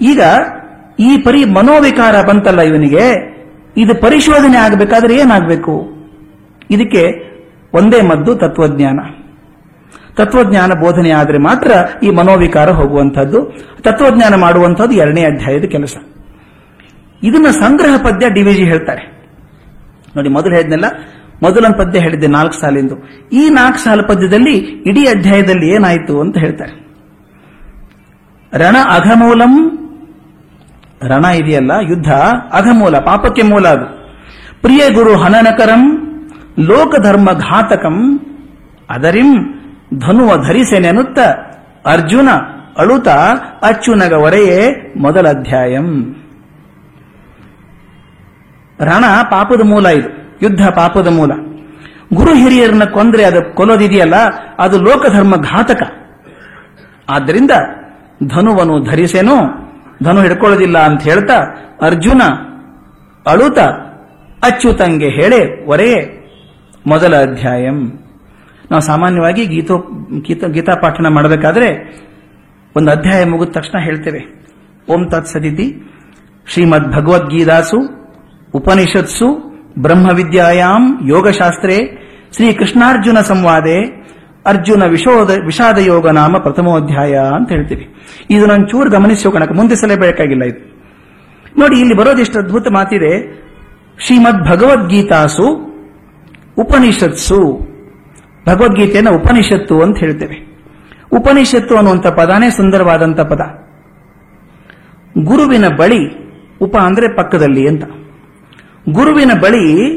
ಈಗ ಈ ಪರಿ ಮನೋವಿಕಾರ ಬಂತಲ್ಲ ಇವನಿಗೆ? ಇದು ಪರಿಶೋಧನೆ ಆಗಬೇಕಾದ್ರೆ ಏನಾಗಬೇಕು? ಇದಕ್ಕೆ ಒಂದೇ ಮದ್ದು ತತ್ವಜ್ಞಾನ. ತತ್ವಜ್ಞಾನ ಬೋಧನೆ ಆದರೆ ಮಾತ್ರ ಈ ಮನೋವಿಕಾರ ಹೋಗುವಂಥದ್ದು. ತತ್ವಜ್ಞಾನ ಮಾಡುವಂಥದ್ದು ಎರಡನೇ ಅಧ್ಯಾಯದ ಕೆಲಸ. ಇದನ್ನ ಸಂಗ್ರಹ ಪದ್ಯ ಡಿವಿಜಿ ಹೇಳ್ತಾರೆ. ನೋಡಿ, ಮೊದಲು ಹೇಳಿದ್ನೆಲ್ಲ ಮೊದಲೊಂದು ಪದ್ಯ ಹೇಳಿದ್ದೆ ನಾಲ್ಕು ಸಾಲಿಂದು. ಈ ನಾಲ್ಕು ಸಾಲ ಪದ್ಯದಲ್ಲಿ ಇಡೀ ಅಧ್ಯಾಯದಲ್ಲಿ ಏನಾಯಿತು ಅಂತ ಹೇಳ್ತಾರೆ. ರಣ ಅಘಮೂಲಂ ರಣ ಇದೆಯಲ್ಲ? ಯುದ್ಧ. ಅಘಮೂಲ, ಪಾಪಕ್ಕೆ ಮೂಲ ಅದು. ಪ್ರಿಯ ಗುರು ಹನನಕರಂ, ಲೋಕಧರ್ಮ ಘಾತಕಂ. ಅದರಿಂ ಧನುವ ಅರ್ಜುನ, ಅಳುತ, ಅಚ್ಚುನಗ ಒರೆಯೇ ಮೊದಲ ಅಧ್ಯಾಯಂ. ರಣ ಪಾಪದ ಮೂಲ ಇದು. ಯುದ್ಧ ಪಾಪದ ಮೂಲ. ಗುರು ಹಿರಿಯರನ್ನ ಕೊಂದ್ರೆ ಅದು ಕೊಲೋದಿದೆಯಲ್ಲ, ಅದು ಲೋಕಧರ್ಮ ಘಾತಕ. ಆದ್ದರಿಂದ ಧನುವನ್ನು ಧರಿಸೇನು ಧನು ಹಿಡ್ಕೊಳ್ಳೋದಿಲ್ಲ ಅಂತ ಹೇಳ್ತಾ ಅರ್ಜುನ ಅಳುತ ಅಚ್ಚುತಂಗೆ ಹೇಳೇ ಒರೆಯೇ ಮೊದಲ ಅಧ್ಯಾಯಂ. ನಾವು ಸಾಮಾನ್ಯವಾಗಿ ಗೀತೋ, ಗೀತ, ಗೀತಾ ಪಾಠನ ಮಾಡಬೇಕಾದ್ರೆ ಒಂದು ಅಧ್ಯಾಯ ಮುಗಿದ ತಕ್ಷಣ ಹೇಳ್ತೇವೆ. ಓಂ ತತ್ಸದಿತಿ ಶ್ರೀಮದ್ ಭಗವದ್ಗೀತಾಸು ಉಪನಿಷತ್ಸು ಬ್ರಹ್ಮವಿದ್ಯಾಯಾಮ್ ಯೋಗಶಾಸ್ತ್ರೇ ಶ್ರೀ ಕೃಷ್ಣಾರ್ಜುನ ಸಂವಾದೆ. ಅರ್ಜುನ ವಿಷೋದ ವಿಷಾದ ಯೋಗ ನಾಮ ಪ್ರಥಮೋಧ್ಯಾಯ ಅಂತ ಹೇಳ್ತೀವಿ. ಇದು ನಾನು ಚೂರು ಗಮನಿಸೋಕಣಕ್ಕೆ ಮುಂದೆ ಸಲಬೇಕಾಗಿಲ್ಲ ಇದು. ನೋಡಿ, ಇಲ್ಲಿ ಬರೋದಿಷ್ಟು ಅದ್ಭುತ ಮಾತಿದೆ. ಶ್ರೀಮದ್ ಭಗವದ್ಗೀತಾಸು ಉಪನಿಷತ್ಸು, ಭಗವದ್ಗೀತೆಯನ್ನು ಉಪನಿಷತ್ತು ಅಂತ ಹೇಳ್ತೇವೆ. ಉಪನಿಷತ್ತು ಅನ್ನುವಂಥ ಪದಾನೇ ಸುಂದರವಾದಂಥ ಪದ. ಗುರುವಿನ ಬಳಿ, ಉಪ ಅಂದ್ರೆ ಪಕ್ಕದಲ್ಲಿ ಅಂತ. ಗುರುವಿನ ಬಳಿ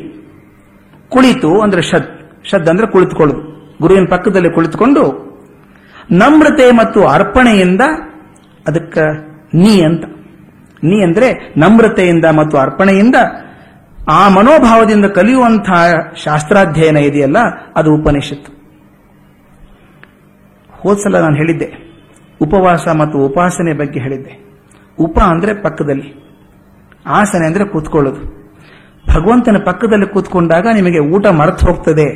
ಕುಳಿತು ಅಂದ್ರೆ ಶದ್ ಶದ್ ಅಂದ್ರೆ ಕುಳಿತುಕೊಳ್ಳುದು ಗುರುವಿನ ಪಕ್ಕದಲ್ಲಿ ಕುಳಿತುಕೊಂಡು ನಮ್ರತೆ ಮತ್ತು ಅರ್ಪಣೆಯಿಂದ ಅದಕ್ಕ ನೀ ಅಂತ. ನೀ ಅಂದ್ರೆ ನಮ್ರತೆಯಿಂದ ಮತ್ತು ಅರ್ಪಣೆಯಿಂದ ಆ ಮನೋಭಾವದಿಂದ ಕಲಿಯುವಂತಹ ಶಾಸ್ತ್ರಾಧ್ಯಯನ ಇದೆಯಲ್ಲ, ಅದು ಉಪನಿಷತ್ತು. ಹೋದ್ಸಲ ನಾನು ಹೇಳಿದ್ದೆ, ಉಪವಾಸ ಮತ್ತು ಉಪಾಸನೆ ಬಗ್ಗೆ ಹೇಳಿದ್ದೆ. ಉಪ ಅಂದ್ರೆ ಪಕ್ಕದಲ್ಲಿ. ಆಸನೆ ಅಂದ್ರೆ ಕೂತ್ಕೊಳ್ಳೋದು. ಭಗವಂತನ ಪಕ್ಕದಲ್ಲಿ ಕೂತ್ಕೊಂಡಾಗ ನಿಮಗೆ ಊಟ ಮರೆತು ಹೋಗ್ತದೆ.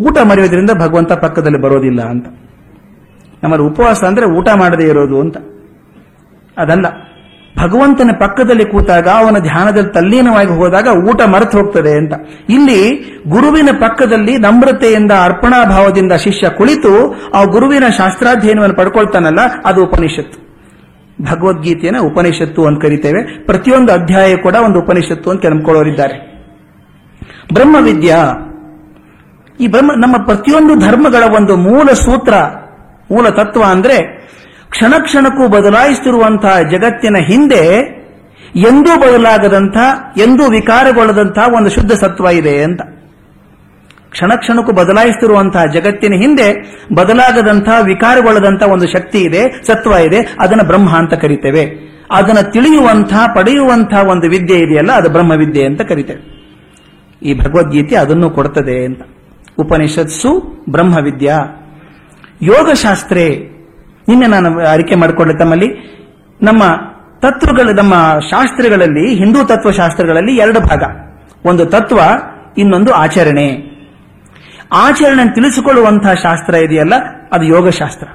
ಊಟ ಮರೆಯೋದ್ರಿಂದ ಭಗವಂತ ಪಕ್ಕದಲ್ಲಿ ಬರೋದಿಲ್ಲ ಅಂತ. ನಮ್ಮಲ್ಲಿ ಉಪವಾಸ ಅಂದ್ರೆ ಊಟ ಮಾಡದೇ ಇರೋದು ಅಂತ. ಅದಲ್ಲ. ಭಗವಂತನ ಪಕ್ಕದಲ್ಲಿ ಕೂತಾಗ ಅವನ ಧ್ಯಾನದಲ್ಲಿ ತಲ್ಲೀನವಾಗಿ ಹೋದಾಗ ಊಟ ಮರೆತು ಹೋಗ್ತದೆ ಅಂತ. ಇಲ್ಲಿ ಗುರುವಿನ ಪಕ್ಕದಲ್ಲಿ ನಮ್ರತೆಯಿಂದ ಅರ್ಪಣಾ ಭಾವದಿಂದ ಶಿಷ್ಯ ಕುಳಿತು ಆ ಗುರುವಿನ ಶಾಸ್ತ್ರಾಧ್ಯಯನವನ್ನು ಪಡ್ಕೊಳ್ತಾನಲ್ಲ, ಅದು ಉಪನಿಷತ್ತು. ಭಗವದ್ಗೀತೆಯನ್ನು ಉಪನಿಷತ್ತು ಅಂತ ಕರಿತೇವೆ. ಪ್ರತಿಯೊಂದು ಅಧ್ಯಾಯ ಕೂಡ ಒಂದು ಉಪನಿಷತ್ತು ಅಂತ ನಂಬ್ಕೊಳ್ಳೋರಿದ್ದಾರೆ ಬ್ರಹ್ಮವಿದ್ಯಾ ಈ ಬ್ರಹ್ಮ, ನಮ್ಮ ಪ್ರತಿಯೊಂದು ಧರ್ಮಗಳ ಒಂದು ಮೂಲ ಸೂತ್ರ, ಮೂಲ ತತ್ವ ಅಂದ್ರೆ ಕ್ಷಣ ಕ್ಷಣಕ್ಕೂ ಬದಲಾಯಿಸುತ್ತಿರುವಂತಹ ಜಗತ್ತಿನ ಹಿಂದೆ ಎಂದೂ ಬದಲಾಗದಂಥ, ಎಂದೂ ವಿಕಾರಗೊಳ್ಳದಂತಹ ಒಂದು ಶುದ್ಧ ಸತ್ವ ಇದೆ ಅಂತ. ಕ್ಷಣ ಕ್ಷಣಕ್ಕೂ ಬದಲಾಯಿಸುತ್ತಿರುವಂತಹ ಜಗತ್ತಿನ ಹಿಂದೆ ಬದಲಾಗದಂತಹ ವಿಕಾರಗೊಳ್ಳದಂತಹ ಒಂದು ಶಕ್ತಿ ಇದೆ, ಸತ್ವ ಇದೆ, ಅದನ್ನು ಬ್ರಹ್ಮ ಅಂತ ಕರಿತೇವೆ. ಅದನ್ನು ತಿಳಿಯುವಂತಹ ಪಡೆಯುವಂತಹ ಒಂದು ವಿದ್ಯೆ ಇದೆಯಲ್ಲ, ಅದು ಬ್ರಹ್ಮವಿದ್ಯೆ ಅಂತ ಕರಿತೇವೆ. ಈ ಭಗವದ್ಗೀತೆ ಅದನ್ನು ಕೊಡ್ತದೆ ಅಂತ. ಉಪನಿಷತ್ಸು ಬ್ರಹ್ಮವಿದ್ಯಾ. ಯೋಗಶಾಸ್ತ್ರೇ, ನಿನ್ನೆ ನಾನು ಅರಿಕೆ ಮಾಡಿಕೊಂಡೆ ತಮ್ಮಲ್ಲಿ, ನಮ್ಮ ತತ್ವಗಳು, ನಮ್ಮ ಶಾಸ್ತ್ರಗಳಲ್ಲಿ, ಹಿಂದೂ ತತ್ವಶಾಸ್ತ್ರಗಳಲ್ಲಿ ಎರಡು ಭಾಗ. ಒಂದು ತತ್ವ, ಇನ್ನೊಂದು ಆಚರಣೆ. ಆಚರಣೆ ತಿಳಿಸಿಕೊಳ್ಳುವಂತಹ ಶಾಸ್ತ್ರ ಇದೆಯಲ್ಲ, ಅದು ಯೋಗಶಾಸ್ತ್ರ.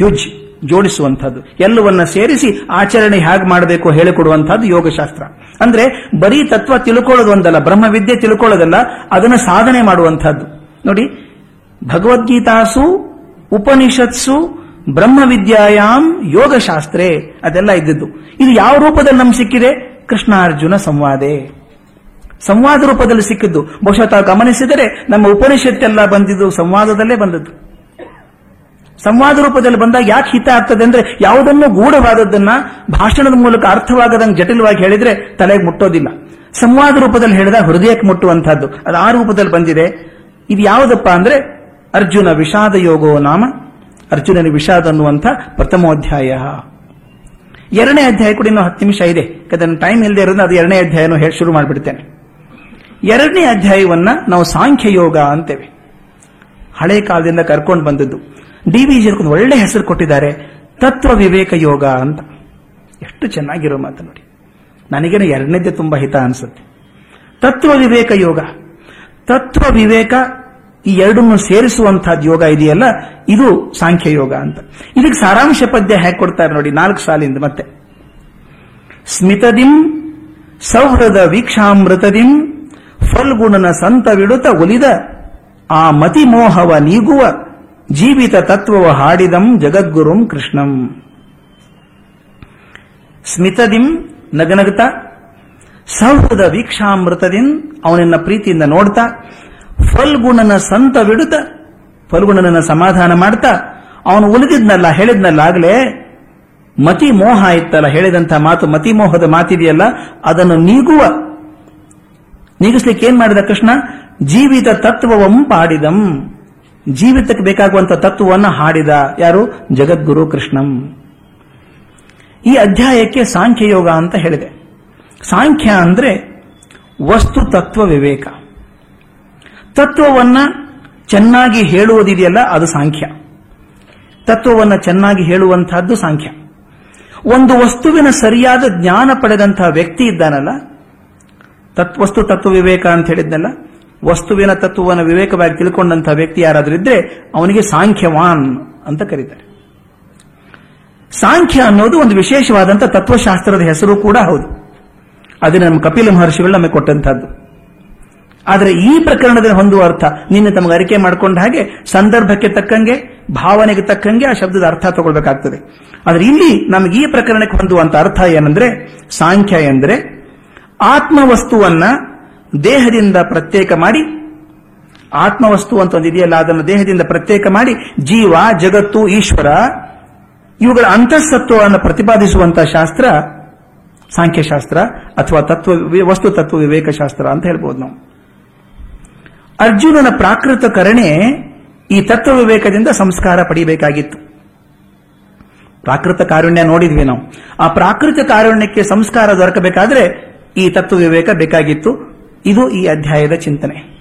ಯುಜ್ ಜೋಡಿಸುವಂಥದ್ದು. ಎಲ್ಲವನ್ನ ಸೇರಿಸಿ ಆಚರಣೆ ಹೇಗೆ ಮಾಡಬೇಕು ಹೇಳಿಕೊಡುವಂತಹದ್ದು ಯೋಗಶಾಸ್ತ್ರ. ಅಂದ್ರೆ ಬರೀ ತತ್ವ ತಿಳ್ಕೊಳ್ಳೋದು ಒಂದಲ್ಲ ಬ್ರಹ್ಮವಿದ್ಯೆ ತಿಳ್ಕೊಳ್ಳೋದಲ್ಲ, ಅದನ್ನು ಸಾಧನೆ ಮಾಡುವಂತಹದ್ದು ನೋಡಿ, ಭಗವದ್ಗೀತಾಸು, ಉಪನಿಷತ್ಸು ಬ್ರಹ್ಮವಿದ್ಯಾಯಾಮ್ ಯೋಗಶಾಸ್ತ್ರೇ, ಅದೆಲ್ಲ ಇದ್ದದ್ದು. ಇದು ಯಾವ ರೂಪದಲ್ಲಿ ನಮ್ಗೆ ಸಿಕ್ಕಿದೆ? ಕೃಷ್ಣಾರ್ಜುನ ಸಂವಾದೆ. ಸಂವಾದ ರೂಪದಲ್ಲಿ ಸಿಕ್ಕಿದ್ದು. ಬಹುಶಃ ತಾವು ಗಮನಿಸಿದರೆ ನಮ್ಮ ಉಪನಿಷತ್ತೆಲ್ಲ ಬಂದಿದ್ದು ಸಂವಾದದಲ್ಲೇ ಬಂದದ್ದು. ಸಂವಾದ ರೂಪದಲ್ಲಿ ಬಂದಾಗ ಯಾಕೆ ಹಿತ ಆಗ್ತದೆ ಅಂದ್ರೆ ಯಾವುದನ್ನು ಗೂಢವಾದದ್ದನ್ನ ಭಾಷಣದ ಮೂಲಕ ಅರ್ಥವಾಗದಂಗೆ ಜಟಿಲವಾಗಿ ಹೇಳಿದ್ರೆ ತಲೆಗೆ ಮುಟ್ಟೋದಿಲ್ಲ. ಸಂವಾದ ರೂಪದಲ್ಲಿ ಹೇಳಿದ ಹೃದಯಕ್ಕೆ ಮುಟ್ಟುವಂತಹದ್ದು ಅದು ಆ ರೂಪದಲ್ಲಿ ಬಂದಿದೆ. ಇದು ಯಾವುದಪ್ಪ ಅಂದ್ರೆ ಅರ್ಜುನ ವಿಷಾದ ಯೋಗೋ ನಾಮ. ಅರ್ಜುನನ ವಿಷಾದ ಅನ್ನುವಂಥ ಪ್ರಥಮೋಧ್ಯಾಯ ಎರಡನೇ ಅಧ್ಯಾಯ ಕೂಡ ಇನ್ನೂ ಹತ್ತು ನಿಮಿಷ ಇದೆ. ಅದನ್ನು ಟೈಮ್ ಇಲ್ಲದೆ ಇರೋದು ಅದು ಎರಡನೇ ಅಧ್ಯಾಯನೂ ಹೇಳಿ ಶುರು ಮಾಡಿಬಿಡ್ತೇನೆ. ಎರಡನೇ ಅಧ್ಯಾಯವನ್ನ ನಾವು ಸಾಂಖ್ಯ ಯೋಗ ಅಂತೇವೆ. ಹಳೆ ಕಾಲದಿಂದ ಕರ್ಕೊಂಡು ಬಂದದ್ದು. ಡಿ ವಿ ಜಿ ಒಳ್ಳೆ ಹೆಸರು ಕೊಟ್ಟಿದ್ದಾರೆ. ತತ್ವ ವಿವೇಕ ಯೋಗ ಅಂತ. ಎಷ್ಟು ಚೆನ್ನಾಗಿರೋ ಮಾತು ನೋಡಿ. ನನಗೇನು ಎರಡನೇದೇ ತುಂಬಾ ಹಿತ ಅನ್ಸುತ್ತೆ. ತತ್ವ ವಿವೇಕ ಯೋಗ. ತತ್ವ ವಿವೇಕ ಈ ಎರಡನ್ನು ಸೇರಿಸುವಂತಹದ್ದು ಯೋಗ ಇದೆಯಲ್ಲ? ಇದು ಸಾಂಖ್ಯ ಯೋಗ ಅಂತ. ಇದಕ್ಕೆ ಸಾರಾಂಶ ಪದ್ಯ ಹೇಗೆ ಕೊಡ್ತಾರೆ ನೋಡಿ ನಾಲ್ಕು ಸಾಲಿಂದ ಮತ್ತೆ. ಸ್ಮಿತದಿಂ ಸೌಹೃದ ವೀಕ್ಷಾಮೃತದಿಂ ಫಲ್ಗುಣನ ಸಂತವಿಡುತ ಒಲಿದ ಆ ಮತಿಮೋಹವ ನೀಗುವ ಜೀವಿತ ತತ್ವವ ಹಾಡಿದಂ ಜಗದ್ಗುರುಂ ಕೃಷ್ಣಂ. ಸ್ಮಿತದಿಂ ನಗನಗತ, ಸೌಹೃದ ವೀಕ್ಷಾಮೃತದಿಂ ಅವನನ್ನ ಪ್ರೀತಿಯಿಂದ ನೋಡ್ತಾ, ಫಲ್ಗುಣನ ಸಂತ ಸಂತವಿಡುತ್ತ ಫಲ್ಗುಣನನ್ನ ಸಮಾಧಾನ ಮಾಡ್ತಾ, ಅವನು ಉಳಿದಿದ್ನಲ್ಲ ಹೇಳಿದ್ನಲ್ಲ ಆಗಲೇ ಮತಿ ಮೋಹ ಇತ್ತಲ್ಲ ಹೇಳಿದಂತಹ ಮಾತು ಮತಿ ಮೋಹದ ಮಾತಿದೆಯಲ್ಲ, ಅದನ್ನು ನೀಗುವ. ನೀಗಿಸ್ಲಿಕ್ಕೆ ಏನ್ ಮಾಡಿದ ಕೃಷ್ಣ? ಜೀವಿತ ತತ್ವವಂ ಪಾಡಿದಂ. ಜೀವಿತಕ್ಕೆ ಬೇಕಾಗುವಂತ ತತ್ವವನ್ನು ಹಾಡಿದ ಯಾರು? ಜಗದ್ಗುರು ಕೃಷ್ಣಂ. ಈ ಅಧ್ಯಾಯಕ್ಕೆ ಸಾಂಖ್ಯ ಯೋಗ ಅಂತ ಹೇಳಿದೆ. ಸಾಂಖ್ಯ ಅಂದ್ರೆ ವಸ್ತು ತತ್ವ ವಿವೇಕ. ತತ್ವವನ್ನ ಚೆನ್ನಾಗಿ ಹೇಳುವುದಿದೆಯಲ್ಲ, ಅದು ಸಾಂಖ್ಯ. ತತ್ವವನ್ನ ಚೆನ್ನಾಗಿ ಹೇಳುವಂತಹದ್ದು ಸಾಂಖ್ಯ. ಒಂದು ವಸ್ತುವಿನ ಸರಿಯಾದ ಜ್ಞಾನ ಪಡೆದಂತಹ ವ್ಯಕ್ತಿ ಇದ್ದಾನಲ್ಲ, ತತ್, ವಸ್ತು ತತ್ವ ವಿವೇಕ ಅಂತ ಹೇಳಿದ್ನಲ್ಲ ವಸ್ತುವಿನ ತತ್ವವನ್ನು ವಿವೇಕವಾಗಿ ತಿಳ್ಕೊಂಡಂತಹ ವ್ಯಕ್ತಿ ಯಾರಾದರೂ ಇದ್ರೆ ಅವನಿಗೆ ಸಾಂಖ್ಯವಾನ್ ಅಂತ ಕರೀತಾರೆ. ಸಾಂಖ್ಯ ಅನ್ನೋದು ಒಂದು ವಿಶೇಷವಾದಂತಹ ತತ್ವಶಾಸ್ತ್ರದ ಹೆಸರು ಕೂಡ ಹೌದು. ಅದು ನಮ್ಮ ಕಪಿಲ ಮಹರ್ಷಿಗಳು ನಮಗೆ ಕೊಟ್ಟಂತಹದ್ದು ಆದರೆ ಈ ಪ್ರಕರಣದಲ್ಲಿ ಹೊಂದುವ ಅರ್ಥ ನಿನ್ನೆ ತಮಗೆ ಅರಿಕೆ ಮಾಡಿಕೊಂಡ ಹಾಗೆ ಸಂದರ್ಭಕ್ಕೆ ತಕ್ಕಂಗೆ, ಭಾವನೆಗೆ ತಕ್ಕಂಗೆ ಆ ಶಬ್ದದ ಅರ್ಥ ತಗೊಳ್ಬೇಕಾಗ್ತದೆ. ಆದರೆ ಇಲ್ಲಿ ನಮಗೆ ಈ ಪ್ರಕರಣಕ್ಕೆ ಹೊಂದುವಂತ ಅರ್ಥ ಏನಂದ್ರೆ, ಸಾಂಖ್ಯ ಎಂದ್ರೆ ಆತ್ಮವಸ್ತುವನ್ನ ದೇಹದಿಂದ ಪ್ರತ್ಯೇಕ ಮಾಡಿ, ಆತ್ಮವಸ್ತು ಅಂತ ಒಂದು ಇದೆಯಲ್ಲ, ಅದನ್ನು ದೇಹದಿಂದ ಪ್ರತ್ಯೇಕ ಮಾಡಿ, ಜೀವ, ಜಗತ್ತು, ಈಶ್ವರ, ಇವುಗಳ ಅಂತಃಸತ್ವವನ್ನು ಪ್ರತಿಪಾದಿಸುವಂತಹ ಶಾಸ್ತ್ರ, ಸಾಂಖ್ಯಶಾಸ್ತ್ರ ಅಥವಾ ತತ್ವ ವಸ್ತು ತತ್ವ ವಿವೇಕ ಶಾಸ್ತ್ರ ಅಂತ ಹೇಳ್ಬೋದು ನಾವು. ಅರ್ಜುನನ ಪ್ರಾಕೃತ ಕರಣೆ ಈ ತತ್ವ ವಿವೇಕದಿಂದ ಸಂಸ್ಕಾರ ಪಡಿಬೇಕಾಗಿತ್ತು. ಪ್ರಾಕೃತ ಕಾರುಣ್ಯ ನೋಡಿದ್ವಿ ನಾವು. ಆ ಪ್ರಾಕೃತ ಕಾರುಣ್ಯಕ್ಕೆ ಸಂಸ್ಕಾರ ದೊರಕಬೇಕಾದ್ರೆ ಈ ತತ್ವ ವಿವೇಕ ಬೇಕಾಗಿತ್ತು. ಇದು ಈ ಅಧ್ಯಾಯದ ಚಿಂತನೆ.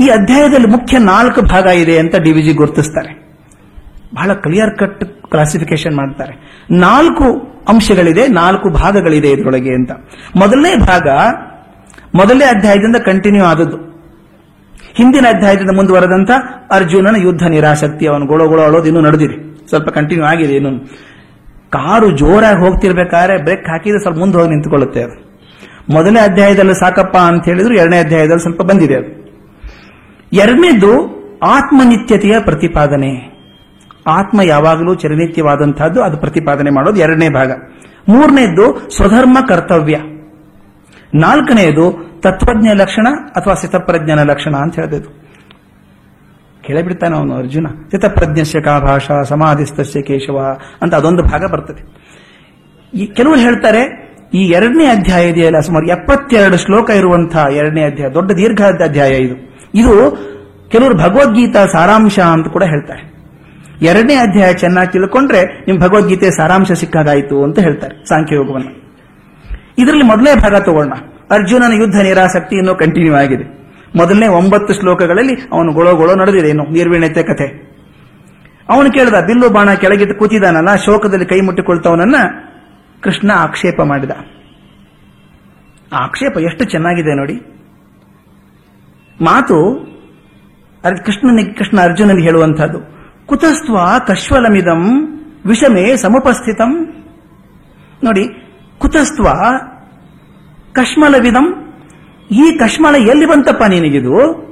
ಈ ಅಧ್ಯಾಯದಲ್ಲಿ ಮುಖ್ಯ ನಾಲ್ಕು ಭಾಗ ಇದೆ ಅಂತ ಡಿ ವಿಜಿ ಗುರುತಿಸ್ತಾರೆ. ಬಹಳ ಕ್ಲಿಯರ್ ಕಟ್ ಕ್ಲಾಸಿಫಿಕೇಶನ್ ಮಾಡ್ತಾರೆ. ನಾಲ್ಕು ಅಂಶಗಳಿದೆ, ನಾಲ್ಕು ಭಾಗಗಳಿದೆ ಇದರೊಳಗೆ ಅಂತ. ಮೊದಲನೇ ಭಾಗ, ಮೊದಲನೇ ಅಧ್ಯಾಯದಿಂದ ಕಂಟಿನ್ಯೂ ಆದದ್ದು. ಹಿಂದಿನ ಅಧ್ಯಾಯದಿಂದ ಮುಂದುವರೆದಂತ ಅರ್ಜುನನ ಯುದ್ಧ ನಿರಾಸಕ್ತಿ, ಅವನು ಗೋಳು ಗೋಳು ಅಳೋದು ಇನ್ನೂ ನಡೆದಿದೆ. ಸ್ವಲ್ಪ ಕಂಟಿನ್ಯೂ ಆಗಿದೆ ಇನ್ನೊಂದು ಕಾರು ಜೋರಾಗಿ ಹೋಗ್ತಿರ್ಬೇಕಾದ್ರೆ ಬ್ರೇಕ್ ಹಾಕಿದ್ರೆ ಸ್ವಲ್ಪ ಮುಂದೆ ಹೋಗಿ ನಿಂತುಕೊಳ್ಳುತ್ತೆ ಅದು. ಮೊದಲನೇ ಅಧ್ಯಾಯದಲ್ಲಿ ಸಾಕಪ್ಪ ಅಂತ ಹೇಳಿದ್ರು, ಎರಡನೇ ಅಧ್ಯಾಯದಲ್ಲಿ ಸ್ವಲ್ಪ ಬಂದಿದೆ ಅದು. ಎರಡನೇದು ಆತ್ಮನಿತ್ಯತೆಯ ಪ್ರತಿಪಾದನೆ. ಆತ್ಮ ಯಾವಾಗಲೂ ಚಿರನಿತ್ಯವಾದಂತಹದ್ದು ಅದು ಪ್ರತಿಪಾದನೆ ಮಾಡೋದು ಎರಡನೇ ಭಾಗ. ಮೂರನೇದ್ದು ಸ್ವಧರ್ಮ ಕರ್ತವ್ಯ. ನಾಲ್ಕನೆಯದು ತತ್ವಜ್ಞ ಲಕ್ಷಣ ಅಥವಾ ಸಿತಪ್ರಜ್ಞನ ಲಕ್ಷಣ ಅಂತ ಹೇಳಿದ್ರು ಕೇಳಬಿಡ್ತಾನೆ ಅವನು ಅರ್ಜುನ. ಸಿತಪ್ರಜ್ಞಸ್ಯ ಕಾ ಭಾಷಾ ಸಮಾಧಿಸ್ತಸ್ಯ ಕೇಶವ ಅಂತ ಅದೊಂದು ಭಾಗ ಬರ್ತದೆ. ಈ ಕೆಲವರು ಹೇಳ್ತಾರೆ ಈ ಎರಡನೇ ಅಧ್ಯಾಯ ಇದೆಯಲ್ಲ, ಸುಮಾರು ಎಪ್ಪತ್ತೆರಡು ಶ್ಲೋಕ ಇರುವಂತಹ ಎರಡನೇ ಅಧ್ಯಾಯ, ದೊಡ್ಡ ದೀರ್ಘ ಅಧ್ಯಾಯ ಇದು. ಇದು ಕೆಲವರು ಭಗವದ್ಗೀತಾ ಸಾರಾಂಶ ಅಂತ ಕೂಡ ಹೇಳ್ತಾರೆ. ಎರಡನೇ ಅಧ್ಯಾಯ ಚೆನ್ನಾಗಿ ತಿಳ್ಕೊಂಡ್ರೆ ನಿಮ್ ಭಗವದ್ಗೀತೆ ಸಾರಾಂಶ ಸಿಕ್ಕಾಗಾಯಿತು ಅಂತ ಹೇಳ್ತಾರೆ ಸಾಂಖ್ಯಯೋಗವನ್ನು ಇದರಲ್ಲಿ ಮೊದಲನೇ ಭಾಗ ತಗೊಳ್ಳೋಣ ಅರ್ಜುನನ ಯುದ್ಧ ನಿರಾಸಕ್ತಿ ಇನ್ನೂ ಕಂಟಿನ್ಯೂ ಆಗಿದೆ. ಮೊದಲನೇ ಒಂಬತ್ತು ಶ್ಲೋಕಗಳಲ್ಲಿ ಅವನು ಗೊಳೋ ಗೊಳೋ ನಡೆದಿದೆ ಇನ್ನು, ನಿರ್ವೀಣತೆ ಕಥೆ. ಅವನು ಕೇಳಿದ, ಬಿಲ್ಲು ಬಾಣ ಕೆಳಗಿಟ್ಟು ಕೂತಿದಾನಲ್ಲ, ಶೋಕದಲ್ಲಿ ಕೈ ಮುಟ್ಟಿಕೊಳ್ತವನನ್ನ ಕೃಷ್ಣ ಆಕ್ಷೇಪ ಮಾಡಿದ. ಆಕ್ಷೇಪ ಎಷ್ಟು ಚೆನ್ನಾಗಿದೆ ನೋಡಿ. ಮಾತು ಕೃಷ್ಣನಿಗೆ ಕೃಷ್ಣ ಅರ್ಜುನನಿಗೆ ಹೇಳುವಂತಹದ್ದು ಕುತಸ್ತ್ವ ಕಶ್ವಲಮಿದಂ ವಿಷಮೇ ಸಮುಪಸ್ಥಿತಂ. ನೋಡಿ, ಕುತಸ್ತ್ವ ಕಶ್ಮಲವಿದಂ. ಈ ಕಶ್ಮಲ ಎಲ್ಲಿ ಬಂತಪ್ಪ ನಿನಗಿದು?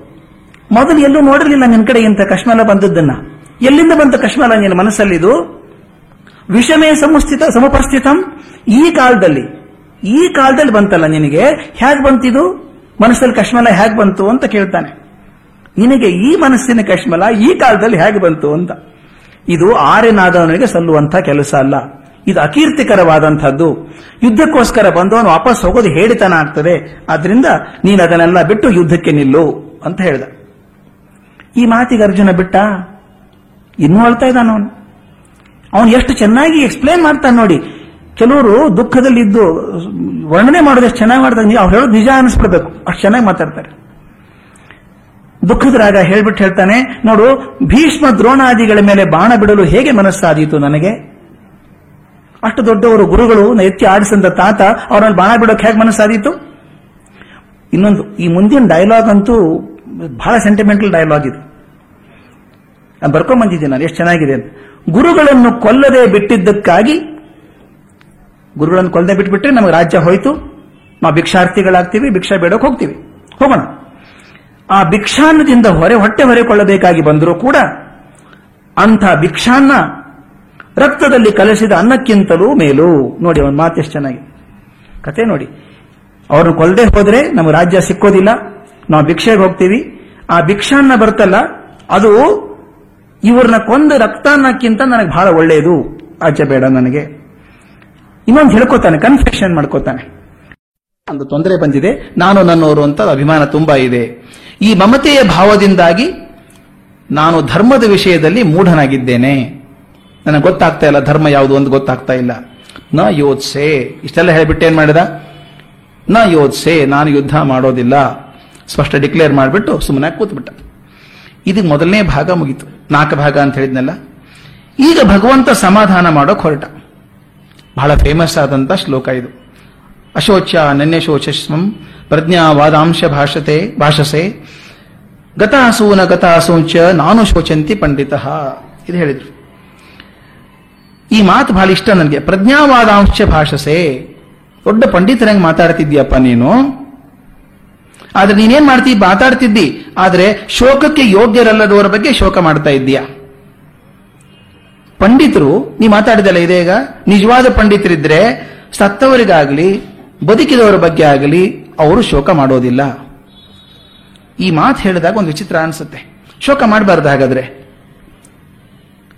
ಮೊದಲು ಎಲ್ಲೂ ನೋಡಲಿಲ್ಲ ನಿನ್ನ ಕಡೆ ಇಂಥ ಕಶ್ಮಲ ಬಂದದ್ದನ್ನ. ಎಲ್ಲಿಂದ ಬಂತ ಕಶ್ಮಲ ನಿನ್ನ ಮನಸ್ಸಲ್ಲಿದು? ವಿಷಮೇ ಸಮಸ್ಥಿತ ಸಮಪಸ್ಥಿತಂ ಈ ಕಾಲದಲ್ಲಿ ಈ ಕಾಲದಲ್ಲಿ ಬಂತಲ್ಲ ನಿನಗೆ? ಹೇಗೆ ಬಂತಿದು? ಮನಸ್ಸಲ್ಲಿ ಕಶ್ಮಲ ಹೇಗೆ ಬಂತು ಅಂತ ಕೇಳ್ತಾನೆ. ನಿನಗೆ ಈ ಮನಸ್ಸಿನ ಕಶ್ಮಲ ಈ ಕಾಲದಲ್ಲಿ ಹೇಗೆ ಬಂತು ಅಂತ. ಇದು ಆರ್ಯನಾದವನಿಗೆ ಸಲ್ಲುವಂತಹ ಕೆಲಸ ಅಲ್ಲ. ಇದು ಅಕೀರ್ತಿಕರವಾದಂಥದ್ದು. ಯುದ್ಧಕ್ಕೋಸ್ಕರ ಬಂದವನು ವಾಪಸ್ ಹೋಗೋದು ಹೇಳಿತನ ಆಗ್ತದೆ. ಆದ್ರಿಂದ ನೀನು ಅದನ್ನೆಲ್ಲ ಬಿಟ್ಟು ಯುದ್ಧಕ್ಕೆ ನಿಲ್ಲು ಅಂತ ಹೇಳ್ದ. ಈ ಮಾತಿಗೆ ಅರ್ಜುನ ಬಿಟ್ಟ? ಇನ್ನೂ ಅಳ್ತಾ ಇದ್ದಾನ ಅವನು ಎಷ್ಟು ಚೆನ್ನಾಗಿ ಎಕ್ಸ್ಪ್ಲೇನ್ ಮಾಡ್ತಾನೆ ನೋಡಿ. ಕೆಲವರು ದುಃಖದಲ್ಲಿದ್ದು ವರ್ಣನೆ ಮಾಡೋದು ಎಷ್ಟು ಚೆನ್ನಾಗಿ ಮಾಡ್ತಾರೆ ಅವ್ರು ಹೇಳೋದು ನಿಜ ಅನಿಸ್ಬಿಡ್ಬೇಕು. ಅಷ್ಟು ಚೆನ್ನಾಗಿ ಮಾತಾಡ್ತಾರೆ. ದುಃಖದ ರಾಗ ಹೇಳ್ಬಿಟ್ಟು ಹೇಳ್ತಾನೆ, ನೋಡು, ಭೀಷ್ಮ ದ್ರೋಣಾದಿಗಳ ಮೇಲೆ ಬಾಣ ಬಿಡಲು ಹೇಗೆ ಮನಸ್ಸಾದೀತು ನನಗೆ? ಅಷ್ಟು ದೊಡ್ಡವರು ಗುರುಗಳು ಎತ್ತಿ ಆಡಿಸಿದ ತಾತ ಅವರಲ್ಲಿ ಬಾಣ ಬಿಡೋಕೆ ಹೇಗೆ ಮನಸ್ಸಾದೀತು? ಇನ್ನೊಂದು, ಈ ಮುಂದಿನ ಡೈಲಾಗ್ ಅಂತೂ ಬಹಳ ಸೆಂಟಿಮೆಂಟಲ್ ಡೈಲಾಗ್ ಇದು. ನಾನು ಬರ್ಕೊಂಡ್ ಬಂದಿದ್ದೀನಿ ನಾನು, ಎಷ್ಟು ಚೆನ್ನಾಗಿದೆ ಅಂತ. ಗುರುಗಳನ್ನು ಕೊಲ್ಲದೆ ಬಿಟ್ಟಿದ್ದಕ್ಕಾಗಿ, ಗುರುಗಳನ್ನು ಕೊಲ್ಲದೆ ಬಿಟ್ಬಿಟ್ರೆ ನಮಗೆ ರಾಜ್ಯ ಹೋಯ್ತು. ನಾವು ಭಿಕ್ಷಾರ್ಥಿಗಳಾಗ್ತೀವಿ, ಭಿಕ್ಷಾ ಬೇಡಕ್ಕೆ ಹೋಗ್ತೀವಿ. ಹೋಗೋಣ. ಆ ಭಿಕ್ಷಾನ್ನದಿಂದ ಹೊರೆ, ಹೊಟ್ಟೆ ಹೊರೆಕೊಳ್ಳಬೇಕಾಗಿ ಬಂದರೂ ಕೂಡ ಅಂಥ ಭಿಕ್ಷಾನ್ನ ರಕ್ತದಲ್ಲಿ ಕಲಸಿದ ಅನ್ನಕ್ಕಿಂತಲೂ ಮೇಲು. ನೋಡಿ, ಅವನ ಮಾತು ಎಷ್ಟು ಚೆನ್ನಾಗಿದೆ ಕತೆ ನೋಡಿ. ಅವ್ರನ್ನ ಕೊಲ್ಲದೆ ಹೋದರೆ ನಮಗೆ ರಾಜ್ಯ ಸಿಕ್ಕೋದಿಲ್ಲ. ನಾವು ಭಿಕ್ಷೆಗೆ ಹೋಗ್ತೀವಿ. ಆ ಭಿಕ್ಷಾನ್ನ ಬರ್ತಲ್ಲ. ಅದು ಇವ್ರನ್ನ ಕೊಂದು ರಕ್ತಾನ್ನಕ್ಕಿಂತ ನನಗೆ ಬಹಳ ಒಳ್ಳೆಯದು. ಆಚೆ ಬೇಡ ನನಗೆ. ಇನ್ನೊಂದು ಹೇಳ್ಕೊತಾನೆ ಕನ್ಫೆಷನ್ ಮಾಡ್ಕೋತಾನೆ. ಒಂದು ತೊಂದರೆ ಬಂದಿದೆ. ನಾನು ನನ್ನವರು ಅಂತ ಅಭಿಮಾನ ತುಂಬಾ ಇದೆ. ಈ ಮಮತೆಯ ಭಾವದಿಂದಾಗಿ ನಾನು ಧರ್ಮದ ವಿಷಯದಲ್ಲಿ ಮೂಢನಾಗಿದ್ದೇನೆ. ನನಗೆ ಗೊತ್ತಾಗ್ತಾ ಇಲ್ಲ ಧರ್ಮ ಯಾವುದು ಒಂದು ಗೊತ್ತಾಗ್ತಾ ಇಲ್ಲ. ನ ಯೋತ್ಸೆ ಇಷ್ಟೆಲ್ಲ ಹೇಳ್ಬಿಟ್ಟು ಏನ್ ಮಾಡಿದ? ನ ಯೋತ್ಸೆ ನಾನು ಯುದ್ಧ ಮಾಡೋದಿಲ್ಲ. ಸ್ಪಷ್ಟ ಡಿಕ್ಲೇರ್ ಮಾಡಿಬಿಟ್ಟು ಸುಮ್ಮನೆ ಕೂತ್ಬಿಟ್ಟ. ಇದು ಮೊದಲನೇ ಭಾಗ ಮುಗೀತು. ನಾಲ್ಕು ಭಾಗ ಅಂತ ಹೇಳಿದ್ನಲ್ಲ? ಈಗ ಭಗವಂತ ಸಮಾಧಾನ ಮಾಡೋಕ್ ಹೊರಟ ಬಹಳ ಫೇಮಸ್ ಆದಂತ ಶ್ಲೋಕ ಇದು. ಅಶೋಚ್ಯ ಪ್ರಜ್ಞಾ ಪ್ರಜ್ಞಾವಾದಾಂಶ ಭಾಷತೆ, ಭಾಷಸೆ. ಗತಾಸೂನ ಗತಾಸೂಂಚ ನಾನು ಶೋಚಂತಿ ಪಂಡಿತ ಇದು ಹೇಳಿದ್ರು. ಈ ಮಾತು ಬಹಳ ಇಷ್ಟ ನನಗೆ. ಪ್ರಜ್ಞಾವಾದಾಂಶ ಭಾಷಸೆ. ದೊಡ್ಡ ಪಂಡಿತರಂಗೆ ಮಾತಾಡ್ತಿದ್ಯಪ್ಪ ನೀನು? ಆದ್ರೆ ನೀನೇನ್ ಮಾಡ್ತಿ? ಮಾತಾಡ್ತಿದ್ದಿ. ಆದ್ರೆ ಶೋಕಕ್ಕೆ ಯೋಗ್ಯರಲ್ಲದವರ ಬಗ್ಗೆ ಶೋಕ ಮಾಡ್ತಾ ಇದ್ದೀಯಾ. ಪಂಡಿತರು, ನೀ ಮಾತಾಡಿದಲ್ಲ ಇದೇಗ ನಿಜವಾದ ಪಂಡಿತರಿದ್ರೆ ಸತ್ತವರಿಗಾಗಲಿ, ಬದುಕಿದವರ ಬಗ್ಗೆ ಆಗಲಿ ಅವರು ಶೋಕ ಮಾಡೋದಿಲ್ಲ. ಈ ಮಾತು ಹೇಳಿದಾಗ ಒಂದು ವಿಚಿತ್ರ ಅನಿಸುತ್ತೆ. ಶೋಕ ಮಾಡಬಾರ್ದು ಹಾಗಾದ್ರೆ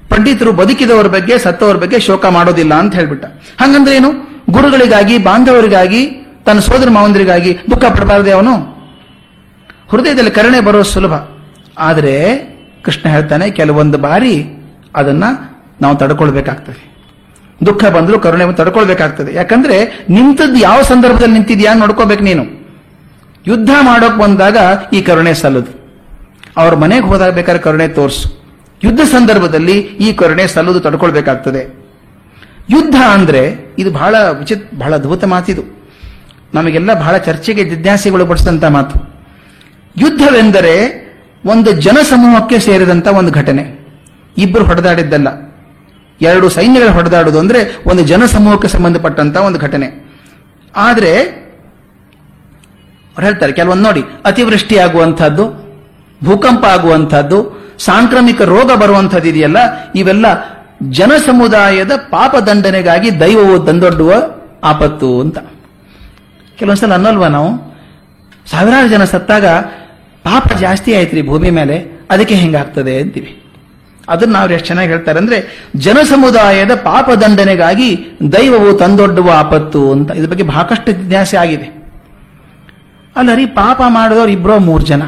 ಪಂಡಿತರು ಬದುಕಿದವರ ಬಗ್ಗೆ, ಸತ್ತವರ ಬಗ್ಗೆ ಶೋಕ ಮಾಡೋದಿಲ್ಲ ಅಂತ ಹೇಳ್ಬಿಟ್ಟ. ಹಂಗಂದ್ರೆ ಏನು? ಗುರುಗಳಿಗಾಗಿ, ಬಾಂಧವರಿಗಾಗಿ, ತನ್ನ ಸೋದರ ಮಾವಂದರಿಗಾಗಿ ದುಃಖ ಪಡಬಾರದೆ ಅವನು? ಹೃದಯದಲ್ಲಿ ಕರುಣೆ ಬರೋದು ಸುಲಭ. ಆದರೆ ಕೃಷ್ಣ ಹೇಳ್ತಾನೆ, ಕೆಲವೊಂದು ಬಾರಿ ಅದನ್ನ ನಾವು ತಡ್ಕೊಳ್ಬೇಕಾಗ್ತದೆ. ದುಃಖ ಬಂದರೂ ಕರುಣೆ ತಡ್ಕೊಳ್ಬೇಕಾಗ್ತದೆ. ಯಾಕಂದ್ರೆ ನಿಂತದ್ದು ಯಾವ ಸಂದರ್ಭದಲ್ಲಿ ನಿಂತಿದ್ಯಾ ನೋಡ್ಕೋಬೇಕು ನೀನು. ಯುದ್ಧ ಮಾಡೋಕೆ ಬಂದಾಗ ಈ ಕರುಣೆ ಸಲ್ಲದು. ಅವ್ರ ಮನೆಗೆ ಹೋದಾಗ ಬೇಕಾದ್ರೆ ಕರುಣೆ ತೋರಿಸು. ಯುದ್ಧ ಸಂದರ್ಭದಲ್ಲಿ ಈ ಕರುಣೆ ಸಲ್ಲದು ತಡ್ಕೊಳ್ಬೇಕಾಗ್ತದೆ. ಯುದ್ಧ ಅಂದ್ರೆ ಇದು ಬಹಳ ವಿಚಿತ್, ಬಹಳ ಅದ್ಭುತ ಮಾತಿದು. ನಮಗೆಲ್ಲ ಬಹಳ ಚರ್ಚೆಗೆ ಜಿಜ್ಞಾಸೆಗಳು ಪಡಿಸಿದಂತ ಮಾತು. ಯುದ್ಧವೆಂದರೆ ಒಂದು ಜನಸಮೂಹಕ್ಕೆ ಸೇರಿದಂತ ಒಂದು ಘಟನೆ. ಇಬ್ಬರು ಹೊಡೆದಾಡಿದ್ದಲ್ಲ. ಎರಡು ಸೈನ್ಯಗಳು ಹೊಡೆದಾಡುವುದು ಅಂದ್ರೆ ಒಂದು ಜನಸಮೂಹಕ್ಕೆ ಸಂಬಂಧಪಟ್ಟಂತ ಒಂದು ಘಟನೆ. ಆದ್ರೆ ಅವ್ರು ಹೇಳ್ತಾರೆ, ಕೆಲವೊಂದು ನೋಡಿ ಅತಿವೃಷ್ಟಿ ಆಗುವಂಥದ್ದು ಭೂಕಂಪ ಆಗುವಂಥದ್ದು, ಸಾಂಕ್ರಾಮಿಕ ರೋಗ ಬರುವಂಥದ್ದು ಇದೆಯಲ್ಲ, ಇವೆಲ್ಲ ಜನಸಮುದಾಯದ ಪಾಪ ದಂಡನೆಗಾಗಿ ದೈವವು ತಂದೊಡ್ಡುವ ಆಪತ್ತು ಅಂತ. ಕೆಲವೊಂದ್ಸಲ ಅನ್ನಲ್ವಾ ನಾವು? ಸಾವಿರಾರು ಜನ ಸತ್ತಾಗ ಪಾಪ ಜಾಸ್ತಿ ಆಯ್ತು ರೀ ಭೂಮಿ ಮೇಲೆ, ಅದಕ್ಕೆ ಹೆಂಗಾಗ್ತದೆ ಅಂತೀವಿ. ಅದನ್ನ ನಾವು ಎಷ್ಟು ಚೆನ್ನಾಗಿ ಹೇಳ್ತಾರೆ ಅಂದ್ರೆ, ಜನಸಮುದಾಯದ ಪಾಪ ದಂಡನೆಗಾಗಿ ದೈವವು ತಂದೊಡ್ಡುವ ಆಪತ್ತು ಅಂತ, ಇದ್ರ ಬಗ್ಗೆ ಬಹಳಷ್ಟು ಜಿಜ್ಞಾಸೆ ಆಗಿದೆ. ಅಲ್ಲ ರೀ, ಪಾಪ ಮಾಡಿದವ್ರು ಇಬ್ಬರೋ ಮೂರು ಜನ.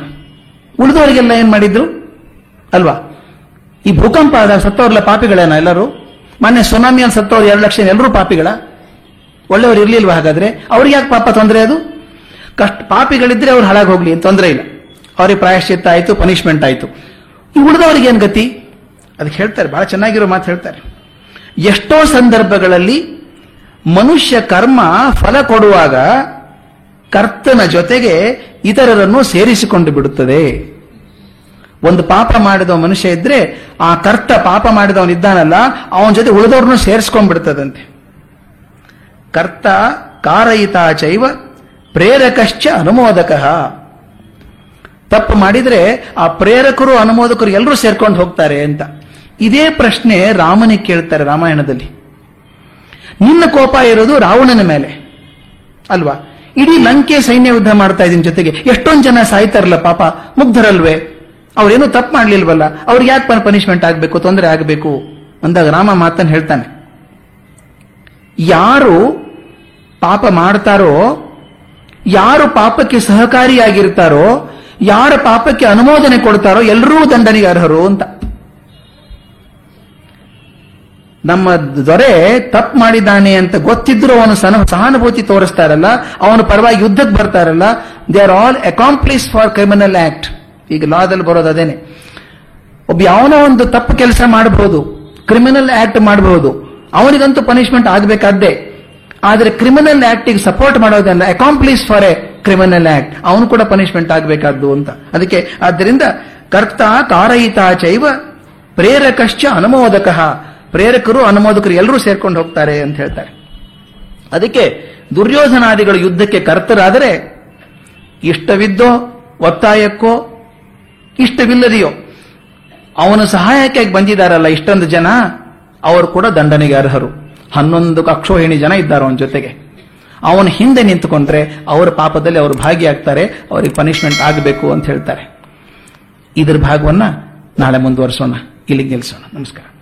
ಉಳಿದವರಿಗೆಲ್ಲ ಏನ್ ಮಾಡಿದ್ರು? ಅಲ್ವಾ? ಈ ಭೂಕಂಪ ಆದಾಗ ಸತ್ತವ್ರಲ್ಲ ಪಾಪಿಗಳೇನ ಎಲ್ಲರೂ? ಮೊನ್ನೆ ಸುನಾಮಿಯಲ್ಲಿ ಸತ್ತವ್ರು ಎರಡು ಲಕ್ಷ ಎಲ್ಲರೂ ಪಾಪಿಗಳ? ಒಳ್ಳೆಯವರು ಇರ್ಲಿಲ್ವಾ ಹಾಗಾದ್ರೆ? ಅವ್ರಿಗೆ ಯಾಕೆ ಪಾಪ ತೊಂದರೆ ಅದು? ಕಷ್ಟ, ಪಾಪಿಗಳಿದ್ರೆ ಅವ್ರು ಹಾಳಾಗಿ ಹೋಗ್ಲಿ, ತೊಂದರೆ ಇಲ್ಲ. ಅವ್ರಿಗೆ ಪ್ರಾಯಶ್ಚಿತ್ತ ಆಯ್ತು ಪನಿಷ್ಮೆಂಟ್ ಆಯ್ತು. ಉಳಿದವರಿಗೆ ಏನು ಗತಿ? ಅದಕ್ಕೆ ಹೇಳ್ತಾರೆ, ಬಹಳ ಚೆನ್ನಾಗಿರೋ ಮಾತು ಹೇಳ್ತಾರೆ. ಎಷ್ಟೋ ಸಂದರ್ಭಗಳಲ್ಲಿ ಮನುಷ್ಯ ಕರ್ಮ ಫಲ ಕೊಡುವಾಗ ಕರ್ತನ ಜೊತೆಗೆ ಇತರರನ್ನು ಸೇರಿಸಿಕೊಂಡು ಬಿಡುತ್ತದೆ. ಒಂದು ಪಾಪ ಮಾಡಿದ ಮನುಷ್ಯ ಇದ್ರೆ ಆ ಕರ್ತ ಪಾಪ ಮಾಡಿದವನಿದ್ದಾನಲ್ಲ ಅವನ ಜೊತೆ ಉಳಿದವ್ರನ್ನು ಸೇರಿಸ್ಕೊಂಡ್ಬಿಡ್ತದಂತೆ ಕರ್ತ ಕಾರಯಿತಾ ಚೈವ ಪ್ರೇರಕಶ್ಚ ಅನುಮೋದಕ. ತಪ್ಪು ಮಾಡಿದ್ರೆ ಆ ಪ್ರೇರಕರು, ಅನುಮೋದಕರು ಎಲ್ಲರೂ ಸೇರ್ಕೊಂಡು ಹೋಗ್ತಾರೆ ಅಂತ. ಇದೇ ಪ್ರಶ್ನೆ ರಾಮನಿಗೆ ಕೇಳ್ತಾರೆ ರಾಮಾಯಣದಲ್ಲಿ. ನಿನ್ನ ಕೋಪ ಇರೋದು ರಾವಣನ ಮೇಲೆ. ಅಲ್ವಾ? ಇಡೀ ಲಂಕೆ ಸೈನ್ಯ ಯುದ್ಧ ಮಾಡ್ತಾ ಇದ್ದೀನಿ ಜೊತೆಗೆ. ಎಷ್ಟೊಂದು ಜನ ಸಾಯ್ತಾರಲ್ಲ ಪಾಪ, ಮುಗ್ಧರಲ್ವೇ? ಅವ್ರೇನು ತಪ್ಪು ಮಾಡ್ಲಿಲ್ವಲ್ಲ? ಅವ್ರಿಗೆ ಯಾಕೆ ಪನಿಷ್ಮೆಂಟ್ ಆಗಬೇಕು, ತೊಂದರೆ ಆಗಬೇಕು? ಅಂದಾಗ ರಾಮ ಮಾತನ್ನು ಹೇಳ್ತಾನೆ. ಯಾರು ಪಾಪ ಮಾಡ್ತಾರೋ, ಯಾರು ಪಾಪಕ್ಕೆ ಸಹಕಾರಿಯಾಗಿರ್ತಾರೋ ಯಾರ ಪಾಪಕ್ಕೆ ಅನುಮೋದನೆ ಕೊಡ್ತಾರೋ ಎಲ್ಲರೂ ದಂಡನೆಗೆ ಅರ್ಹರು ಅಂತ. ನಮ್ಮ ದೊರೆ ತಪ್ಪು ಮಾಡಿದ್ದಾನೆ ಅಂತ ಗೊತ್ತಿದ್ರು ಅವನು ಸಹ ಸಹಾನುಭೂತಿ ತೋರಿಸ್ತಾರಲ್ಲ, ಅವನು ಪರವಾಗಿ ಯುದ್ಧಕ್ಕೆ ಬರ್ತಾರಲ್ಲ they are all accomplice for criminal act ಈಗ ಲಾದಲ್ಲಿ ಬರೋದು ಅದೇನೆ. ಒಬ್ಬ ಯಾವನೋ ಒಂದು ತಪ್ಪು ಕೆಲಸ ಮಾಡಬಹುದು ಕ್ರಿಮಿನಲ್ ಆಕ್ಟ್ ಮಾಡಬಹುದು ಅವನಿಗಂತೂ ಪನಿಷ್ಮೆಂಟ್ ಆಗಬೇಕಾದ್ದೇ. ಆದರೆ ಕ್ರಿಮಿನಲ್ ಆಕ್ಟಿಗೆ ಸಪೋರ್ಟ್ ಮಾಡೋದನ್ನ accomplice for a criminal act ಅವನು ಕೂಡ ಪನಿಷ್ಮೆಂಟ್ ಆಗಬೇಕಾದ್ದು ಅಂತ. ಅದಕ್ಕೆ ಆದ್ದರಿಂದ ಕರ್ತ ಕಾರಯಿತ ಚೈವ ಪ್ರೇರಕಶ್ಚ ಅನುಮೋದಕ. ಪ್ರೇರಕರು ಅನುಮೋದಕರು ಎಲ್ಲರೂ ಸೇರ್ಕೊಂಡು ಹೋಗ್ತಾರೆ ಅಂತ ಹೇಳ್ತಾರೆ. ಅದಕ್ಕೆ ದುರ್ಯೋಧನಾದಿಗಳು ಯುದ್ಧಕ್ಕೆ ಕರ್ತರಾದರೆ ಇಷ್ಟವಿದ್ದೋ, ಒತ್ತಾಯಕ್ಕೋ, ಇಷ್ಟವಿಲ್ಲದೆಯೋ, ಅವನ ಸಹಾಯಕ್ಕೆ ಬಂದಿದ್ದಾರಲ್ಲ ಇಷ್ಟೊಂದು ಜನ, ಅವರು ಕೂಡ ದಂಡನೆಗೆ ಅರ್ಹರು. ಹನ್ನೊಂದು ಕಕ್ಷೋಹಿಣಿ ಜನ ಇದ್ದಾರೆ ಜೊತೆಗೆ. ಅವನ ಹಿಂದೆ ನಿಂತುಕೊಂಡ್ರೆ ಅವರ ಪಾಪದಲ್ಲಿ ಅವರು ಭಾಗಿಯಾಗ್ತಾರೆ, ಅವರಿಗೆ ಪನಿಷ್ಮೆಂಟ್ ಆಗಬೇಕು ಅಂತ ಹೇಳ್ತಾರೆ. ಇದರ ಭಾಗವನ್ನ ನಾಳೆ ಮುಂದುವರಿಸೋಣ. ಇಲ್ಲಿಗೆ ನಿಲ್ಲಿಸೋಣ. ನಮಸ್ಕಾರ.